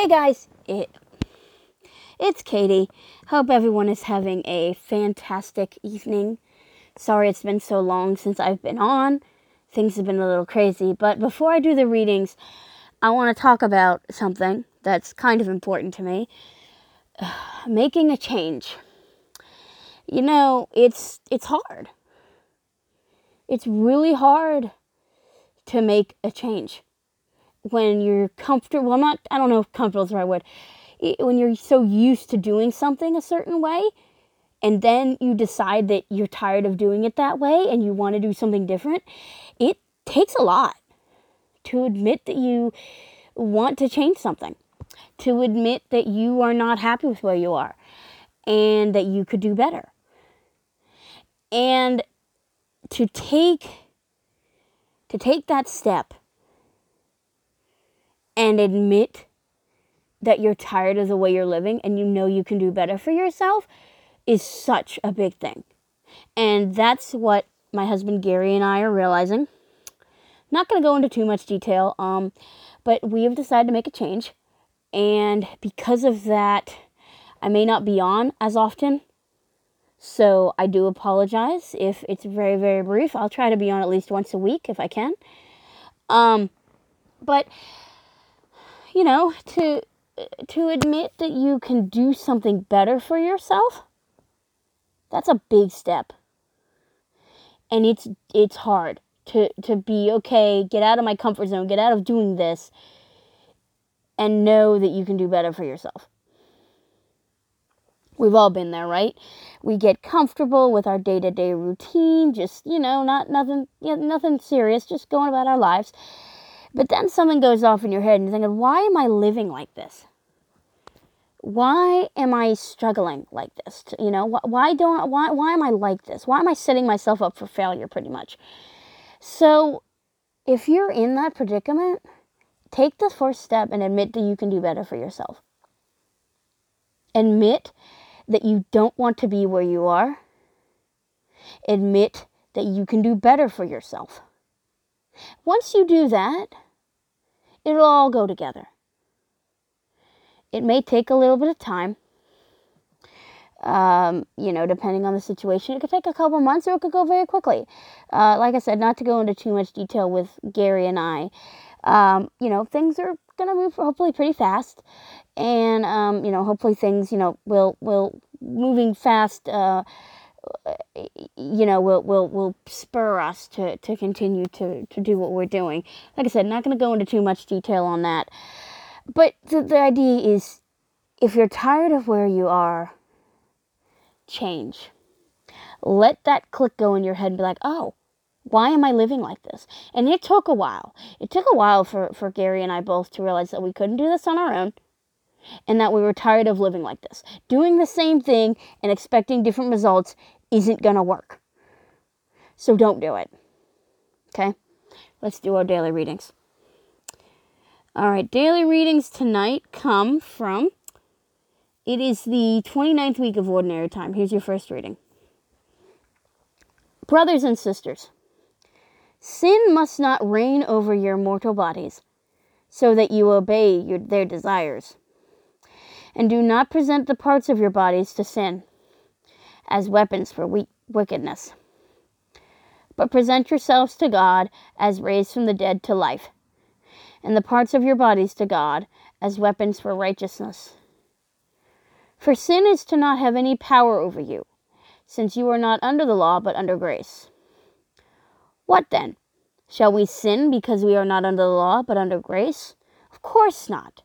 Hey guys, it it's Katie. Hope everyone is having a fantastic evening. Sorry it's been so long since I've been on. Things have been a little crazy, but before I do the readings, I want to talk about something that's kind of important to me. Making a change. You know, it's it's hard. It's really hard to make a change when you're comfortable. Well, not, I don't know if comfortable is the right word. When you're so used to doing something a certain way, and then you decide that you're tired of doing it that way and you want to do something different, it takes a lot to admit that you want to change something, to admit that you are not happy with where you are and that you could do better. And to take to take that step and admit that you're tired of the way you're living and you know you can do better for yourself is such a big thing. And that's what my husband Gary and I are realizing. Not going to go into too much detail, um, but we have decided to make a change. And because of that, I may not be on as often. So I do apologize if it's very, very brief. I'll try to be on at least once a week if I can. Um, but you know, to to admit that you can do something better for yourself, that's a big step. And it's it's hard to to be okay, get out of my comfort zone, get out of doing this and know that you can do better for yourself. We've all been there, right? We get comfortable with our day-to-day routine, just, you know, not nothing, yeah, nothing serious, just going about our lives. But then something goes off in your head and you're thinking, why am I living like this? Why am I struggling like this? You know, why don't why why am I like this? Why am I setting myself up for failure pretty much? So, if you're in that predicament, take the first step and admit that you can do better for yourself. Admit that you don't want to be where you are. Admit that you can do better for yourself. Once you do that, it'll all go together. It may take a little bit of time. Um, you know, depending on the situation, it could take a couple months or it could go very quickly. Uh, like I said, not to go into too much detail with Gary and I, um, you know, things are going to move hopefully pretty fast and um, you know hopefully things you know will will moving fast uh, Uh, you know will will will spur us to to continue to to do what we're doing like i said not going to go into too much detail on that but the, the idea is if you're tired of where you are change let that click go in your head and be like oh why am I living like this? And it took a while. It took a while for, for Gary and I both to realize that we couldn't do this on our own and that we were tired of living like this. Doing the same thing and expecting different results isn't going to work. So don't do it. Okay? Let's do our daily readings. All right, daily readings tonight come from it is the 29th week of ordinary time. Here's your first reading. Brothers and sisters, sin must not reign over your mortal bodies, so that you obey your, their desires and do not present the parts of your bodies to sin as weapons for we- wickedness, but present yourselves to God as raised from the dead to life, and the parts of your bodies to God as weapons for righteousness. For sin is to not have any power over you, since you are not under the law but under grace. What then? Shall we sin because we are not under the law but under grace? Of course not.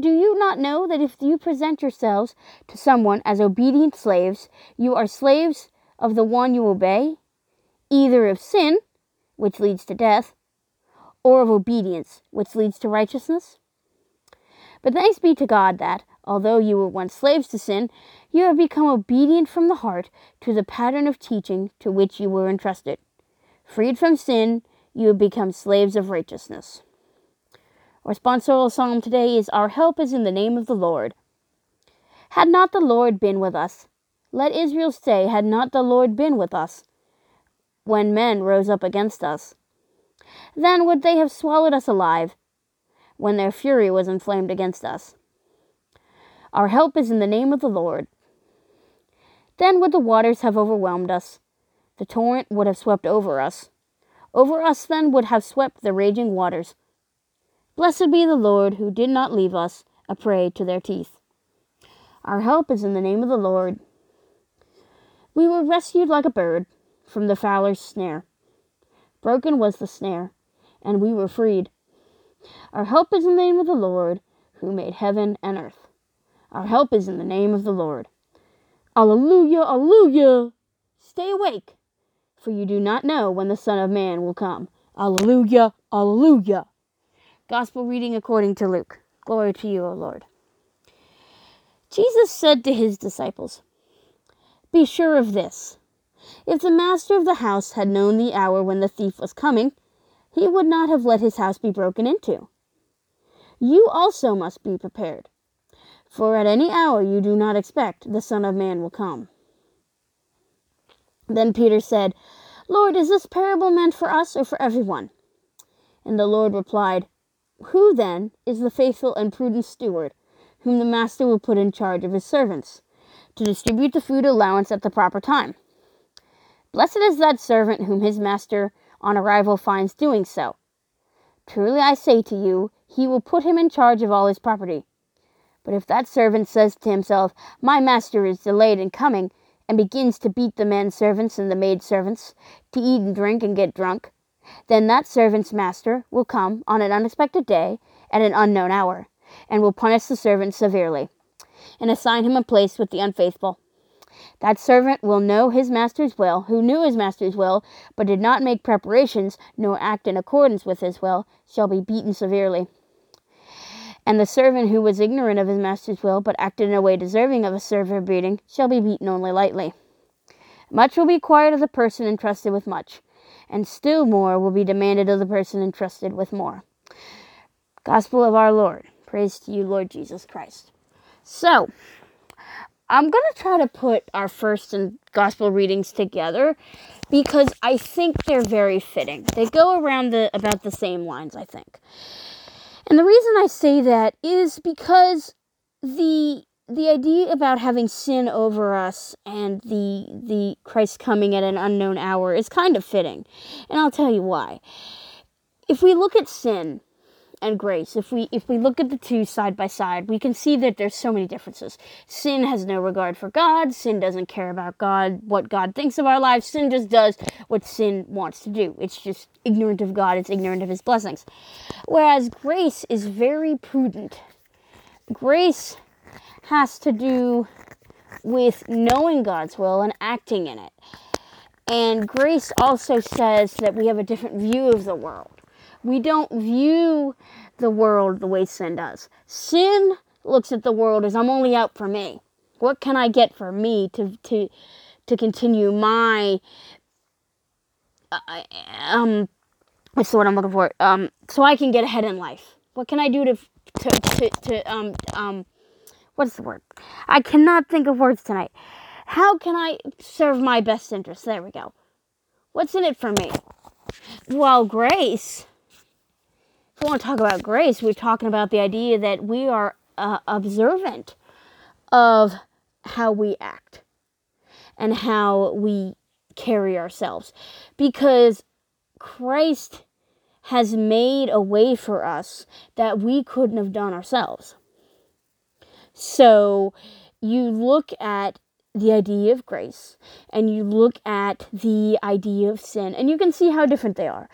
Do you, do you not know that if you present yourselves to someone as obedient slaves, you are slaves of the one you obey, either of sin, which leads to death, or of obedience, which leads to righteousness? But thanks be to God that, although you were once slaves to sin, you have become obedient from the heart to the pattern of teaching to which you were entrusted. Freed from sin, you have become slaves of righteousness. Our responsorial psalm today is Our help is in the name of the Lord. Had not the Lord been with us, let Israel say, Had not the Lord been with us, when men rose up against us, then would they have swallowed us alive. when their fury was inflamed against us. Our help is in the name of the Lord. Then would the waters have overwhelmed us, the torrent would have swept over us. Over us then would have swept the raging waters. Blessed be the Lord who did not leave us a prey to their teeth. Our help is in the name of the Lord. We were rescued like a bird from the fowler's snare. Broken was the snare, and we were freed. Our help is in the name of the Lord, who made heaven and earth. Our help is in the name of the Lord. Alleluia, alleluia! Stay awake, for you do not know when the Son of Man will come. Alleluia, alleluia! Gospel reading according to Luke. Glory to you, O Lord. Jesus said to his disciples, Be sure of this. If the master of the house had known the hour when the thief was coming, he would not have let his house be broken into. You also must be prepared, for at any hour you do not expect the Son of Man will come. Then Peter said, Lord, is this parable meant for us or for everyone? And the Lord replied, Who then is the faithful and prudent steward, whom the master will put in charge of his servants, to distribute the food allowance at the proper time? Blessed is that servant whom his master on arrival finds doing so. Truly I say to you, he will put him in charge of all his property. But if that servant says to himself, My master is delayed in coming, and begins to beat the men servants and the maid servants, to eat and drink and get drunk, then that servant's master will come on an unexpected day at an unknown hour, and will punish the servant severely, and assign him a place with the unfaithful. That servant will know his master's will, who knew his master's will, but did not make preparations, nor act in accordance with his will, shall be beaten severely. And the servant who was ignorant of his master's will, but acted in a way deserving of a severe beating, shall be beaten only lightly. Much will be required of the person entrusted with much, and still more will be demanded of the person entrusted with more. Gospel of our Lord. Praise to you, Lord Jesus Christ. So, I'm going to try to put our first and gospel readings together because I think they're very fitting. They go around the about the same lines, I think. And the reason I say that is because the the idea about having sin over us and the the Christ coming at an unknown hour is kind of fitting. And I'll tell you why. If we look at sin and grace. If we if we look at the two side by side, we can see that there's so many differences. Sin has no regard for God. Sin doesn't care about God, what God thinks of our lives. Sin just does what sin wants to do. It's just ignorant of God. It's ignorant of His blessings. Whereas grace is very prudent. Grace has to do with knowing God's will and acting in it. And grace also says that we have a different view of the world we don't view the world the way sin does. Sin looks at the world as I'm only out for me. What can I get for me to to to continue my uh, um what's the word I'm looking for? Um so I can get ahead in life. What can I do to to to, to um um what's the word? I cannot think of words tonight. How can I serve my best interest? There we go. What's in it for me? Well, grace If we want to talk about grace, we're talking about the idea that we are uh, observant of how we act and how we carry ourselves. Because Christ has made a way for us that we couldn't have done ourselves. So you look at the idea of grace and you look at the idea of sin, and you can see how different they are.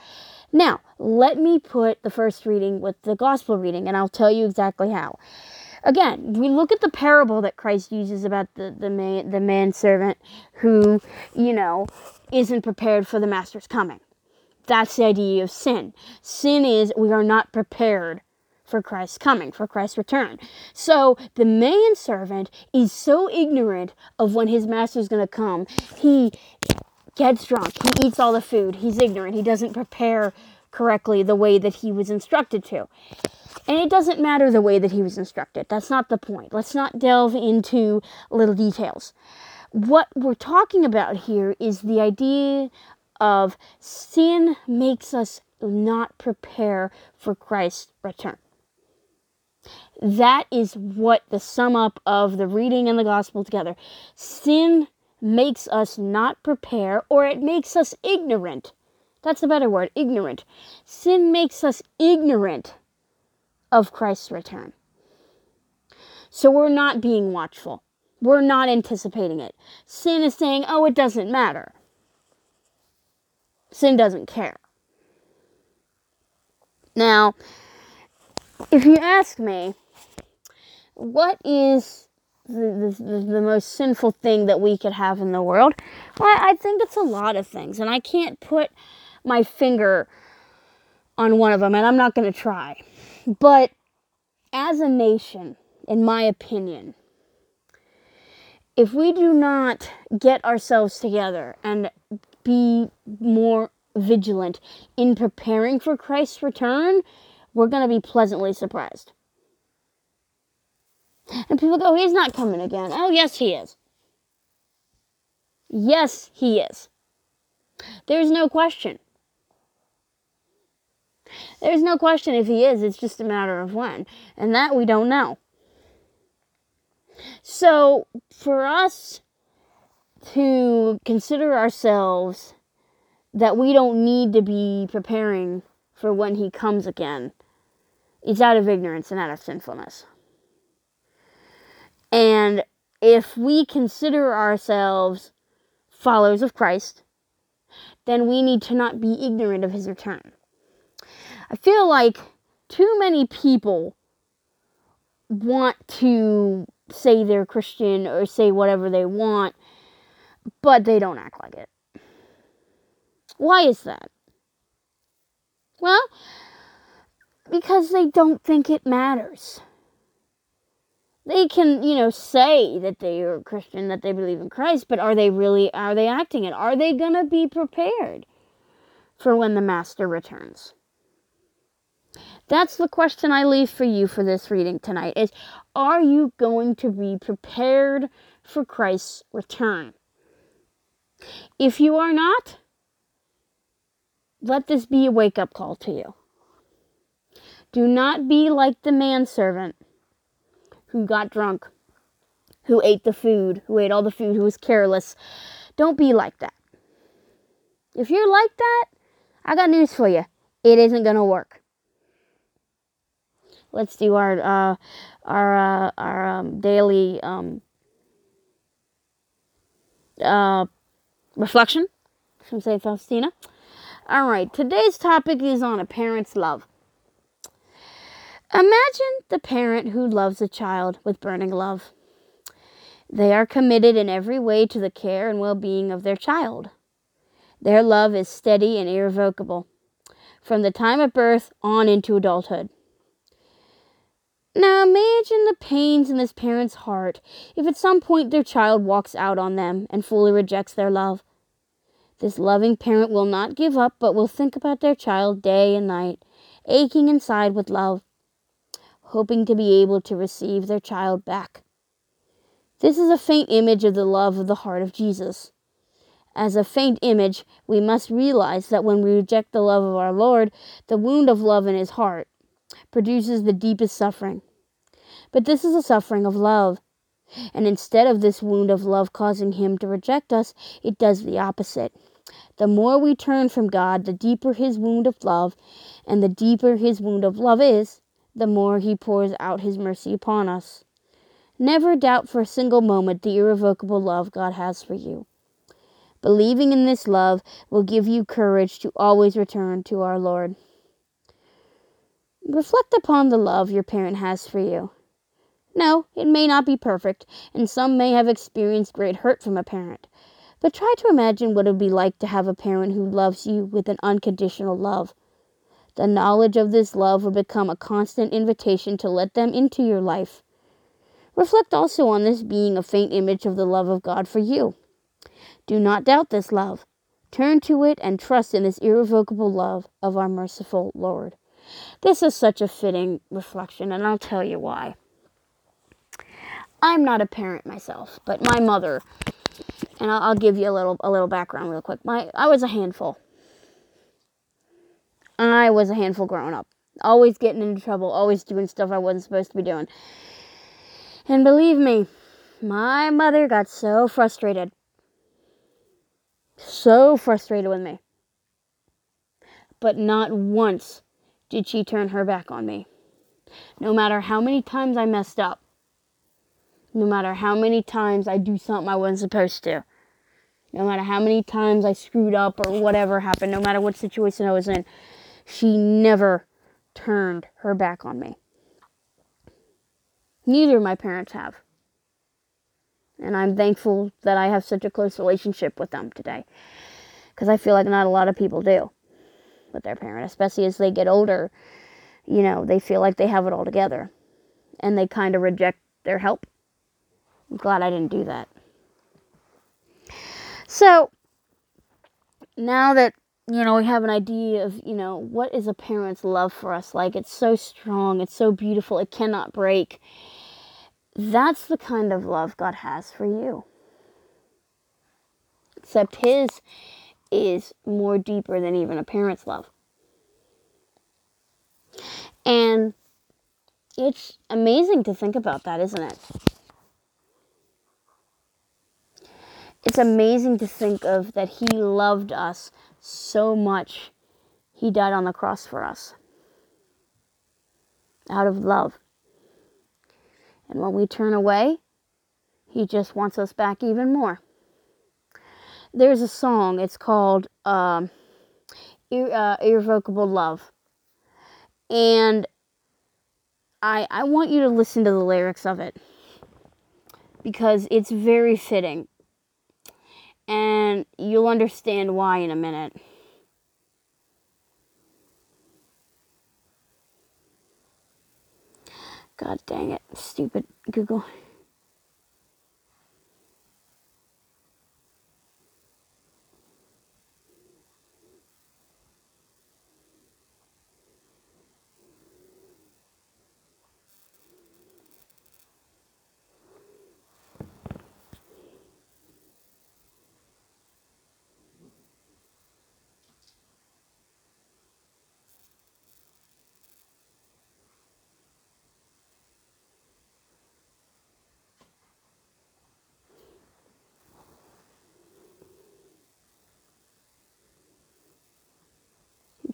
Now, let me put the first reading with the gospel reading, and I'll tell you exactly how. Again, we look at the parable that Christ uses about the, the man the manservant who, you know, isn't prepared for the master's coming. That's the idea of sin. Sin is we are not prepared for Christ's coming, for Christ's return. So the manservant is so ignorant of when his master is going to come. He gets drunk. He eats all the food. He's ignorant. He doesn't prepare correctly the way that he was instructed to. And it doesn't matter the way that he was instructed. That's not the point. Let's not delve into little details. What we're talking about here is the idea of sin makes us not prepare for Christ's return. That is what the sum up of the reading and the gospel together. Sin makes us not prepare, or it makes us ignorant. That's the better word, ignorant. Sin makes us ignorant of Christ's return. So we're not being watchful. We're not anticipating it. Sin is saying, oh, it doesn't matter. Sin doesn't care. Now, if you ask me, what is the, the, the, most sinful thing that we could have in the world? Well, I think it's a lot of things, and I can't put my finger on one of them, and I'm not going to try. But as a nation, in my opinion, if we do not get ourselves together and be more vigilant in preparing for Christ's return, we're going to be pleasantly surprised. And people go, He's not coming again. Oh, yes, He is. Yes, He is. There's no question. There's no question if He is, it's just a matter of when. And that we don't know. So, for us to consider ourselves that we don't need to be preparing for when he comes again, it's out of ignorance and out of sinfulness. And if we consider ourselves followers of Christ, then we need to not be ignorant of his return. I feel like too many people want to say they're Christian or say whatever they want, but they don't act like it. Why is that? Well, because they don't think it matters. They can, you know, say that they are Christian, that they believe in Christ, but are they really, are they acting it? Are they going to be prepared for when the Master returns? That's the question I leave for you for this reading tonight is are you going to be prepared for Christ's return? If you are not, let this be a wake up call to you. Do not be like the manservant who got drunk, who ate the food, who ate all the food, who was careless. Don't be like that. If you're like that, I got news for you. It isn't going to work let's do our uh, our uh, our um, daily um, uh, reflection from St. Faustina. All right, today's topic is on a parent's love. Imagine the parent who loves a child with burning love. They are committed in every way to the care and well being of their child. Their love is steady and irrevocable from the time of birth on into adulthood. Now imagine the pains in this parent's heart if at some point their child walks out on them and fully rejects their love. This loving parent will not give up, but will think about their child day and night, aching inside with love, hoping to be able to receive their child back. This is a faint image of the love of the heart of Jesus. As a faint image, we must realize that when we reject the love of our Lord, the wound of love in his heart produces the deepest suffering. But this is a suffering of love. And instead of this wound of love causing him to reject us, it does the opposite. The more we turn from God, the deeper his wound of love, and the deeper his wound of love is, the more he pours out his mercy upon us. Never doubt for a single moment the irrevocable love God has for you. Believing in this love will give you courage to always return to our Lord. Reflect upon the love your parent has for you. No, it may not be perfect, and some may have experienced great hurt from a parent. But try to imagine what it would be like to have a parent who loves you with an unconditional love. The knowledge of this love will become a constant invitation to let them into your life. Reflect also on this being a faint image of the love of God for you. Do not doubt this love. Turn to it and trust in this irrevocable love of our merciful Lord. This is such a fitting reflection, and I'll tell you why. I'm not a parent myself, but my mother, and I'll, I'll give you a little a little background real quick. My I was a handful. I was a handful growing up. always getting into trouble, always doing stuff I wasn't supposed to be doing. And believe me, my mother got so frustrated. So frustrated with me. But not once did she turn her back on me. No matter how many times I messed up, no matter how many times I do something I wasn't supposed to, no matter how many times I screwed up or whatever happened, no matter what situation I was in, she never turned her back on me. Neither my parents have. And I'm thankful that I have such a close relationship with them today. Because I feel like not a lot of people do with their parent, especially as they get older. You know, they feel like they have it all together. And they kind of reject their help. I'm glad I didn't do that. So, now that you know, we have an idea of, you know, what is a parent's love for us like? It's so strong, it's so beautiful, it cannot break. That's the kind of love God has for you. Except His is more deeper than even a parent's love. And it's amazing to think about that, isn't it? It's amazing to think of that He loved us so much. He died on the cross for us out of love. And when we turn away, He just wants us back even more. There's a song, it's called um, Ir- uh, Irrevocable Love. And I, I want you to listen to the lyrics of it because it's very fitting and you'll understand why in a minute. God dang it, stupid Google.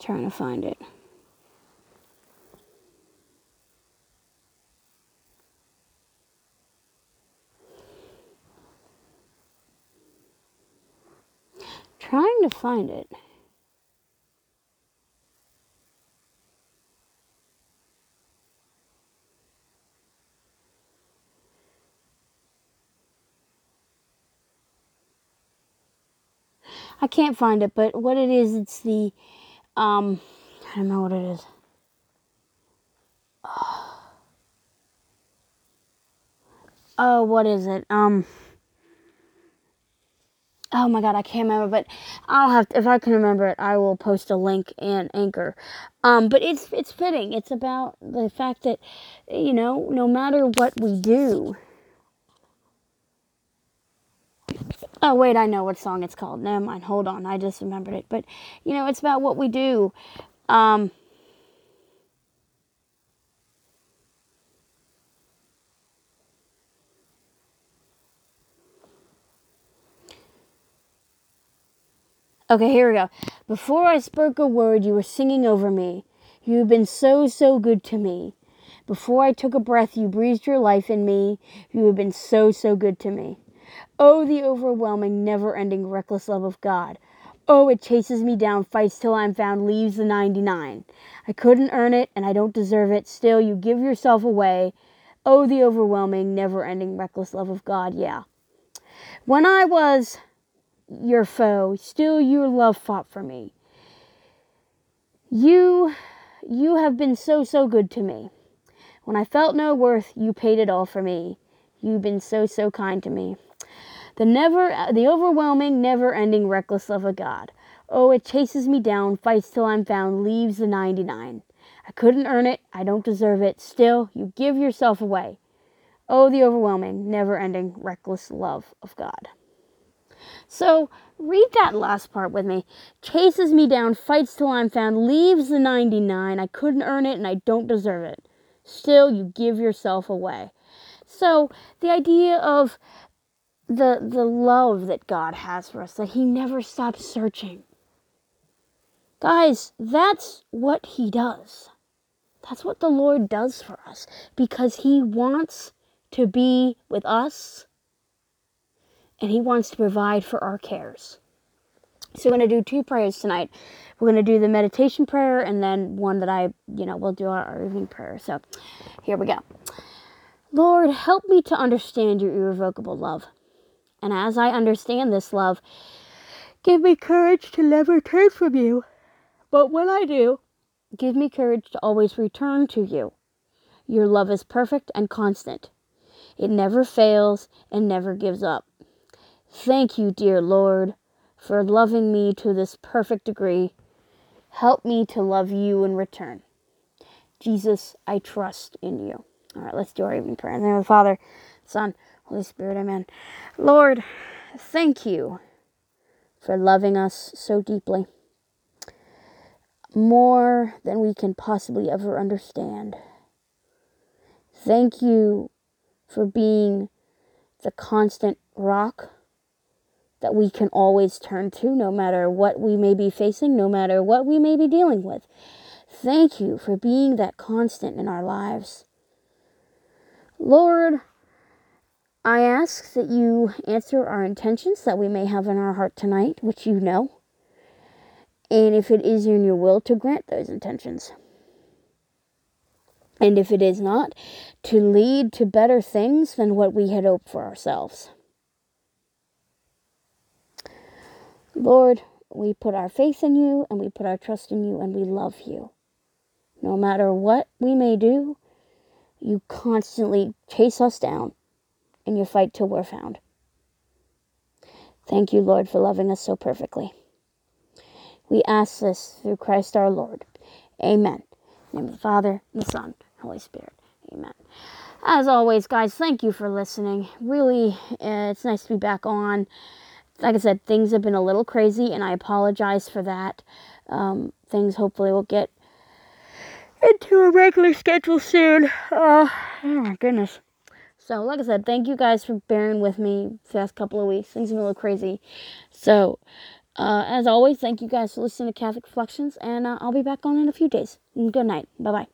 Trying to find it. Trying to find it. I can't find it, but what it is, it's the um, I don't know what it is. Oh, what is it? Um. Oh my god, I can't remember, but I'll have to, if I can remember it, I will post a link and anchor. Um, but it's it's fitting. It's about the fact that you know, no matter what we do. Oh wait, I know what song it's called. Never mind. Hold on, I just remembered it. But you know, it's about what we do. Um, Okay, here we go. Before I spoke a word, you were singing over me. You have been so, so good to me. Before I took a breath, you breathed your life in me. You have been so, so good to me. Oh, the overwhelming, never ending, reckless love of God. Oh, it chases me down, fights till I'm found, leaves the 99. I couldn't earn it, and I don't deserve it. Still, you give yourself away. Oh, the overwhelming, never ending, reckless love of God. Yeah. When I was your foe, still your love fought for me. You you have been so so good to me. When I felt no worth, you paid it all for me. You've been so so kind to me. The never the overwhelming, never-ending reckless love of God. Oh, it chases me down, fights till I'm found, leaves the 99. I couldn't earn it, I don't deserve it. Still, you give yourself away. Oh, the overwhelming, never ending, reckless love of God. So Read that last part with me. Chases me down, fights till I'm found, leaves the 99. I couldn't earn it and I don't deserve it. Still, you give yourself away. So, the idea of the the love that God has for us, that he never stops searching. Guys, that's what he does. That's what the Lord does for us because he wants to be with us and he wants to provide for our cares. So we're going to do two prayers tonight. We're going to do the meditation prayer and then one that I, you know, we'll do our, our evening prayer. So here we go. Lord, help me to understand your irrevocable love. And as I understand this love, give me courage to never turn from you. But when I do, give me courage to always return to you. Your love is perfect and constant. It never fails and never gives up. Thank you, dear Lord, for loving me to this perfect degree. Help me to love you in return. Jesus, I trust in you. All right, let's do our evening prayer. In the name of the Father, Son, Holy Spirit, amen. Lord, thank you for loving us so deeply, more than we can possibly ever understand. Thank you for being the constant rock that we can always turn to, no matter what we may be facing, no matter what we may be dealing with. Thank you for being that constant in our lives. Lord, I ask that you answer our intentions that we may have in our heart tonight, which you know. And if it is in your will to grant those intentions. And if it is not, to lead to better things than what we had hoped for ourselves. Lord, we put our faith in you and we put our trust in you and we love you. No matter what we may do, you constantly chase us down and you fight till we're found. Thank you, Lord, for loving us so perfectly. We ask this through Christ our Lord. Amen. In the name of the Father, the Son, Holy Spirit. Amen. As always, guys, thank you for listening. Really, uh, it's nice to be back on like I said, things have been a little crazy, and I apologize for that. Um, things hopefully will get into a regular schedule soon. Uh, oh my goodness. So, like I said, thank you guys for bearing with me the last couple of weeks. Things have been a little crazy. So, uh, as always, thank you guys for listening to Catholic Reflections, and uh, I'll be back on in a few days. Good night. Bye bye.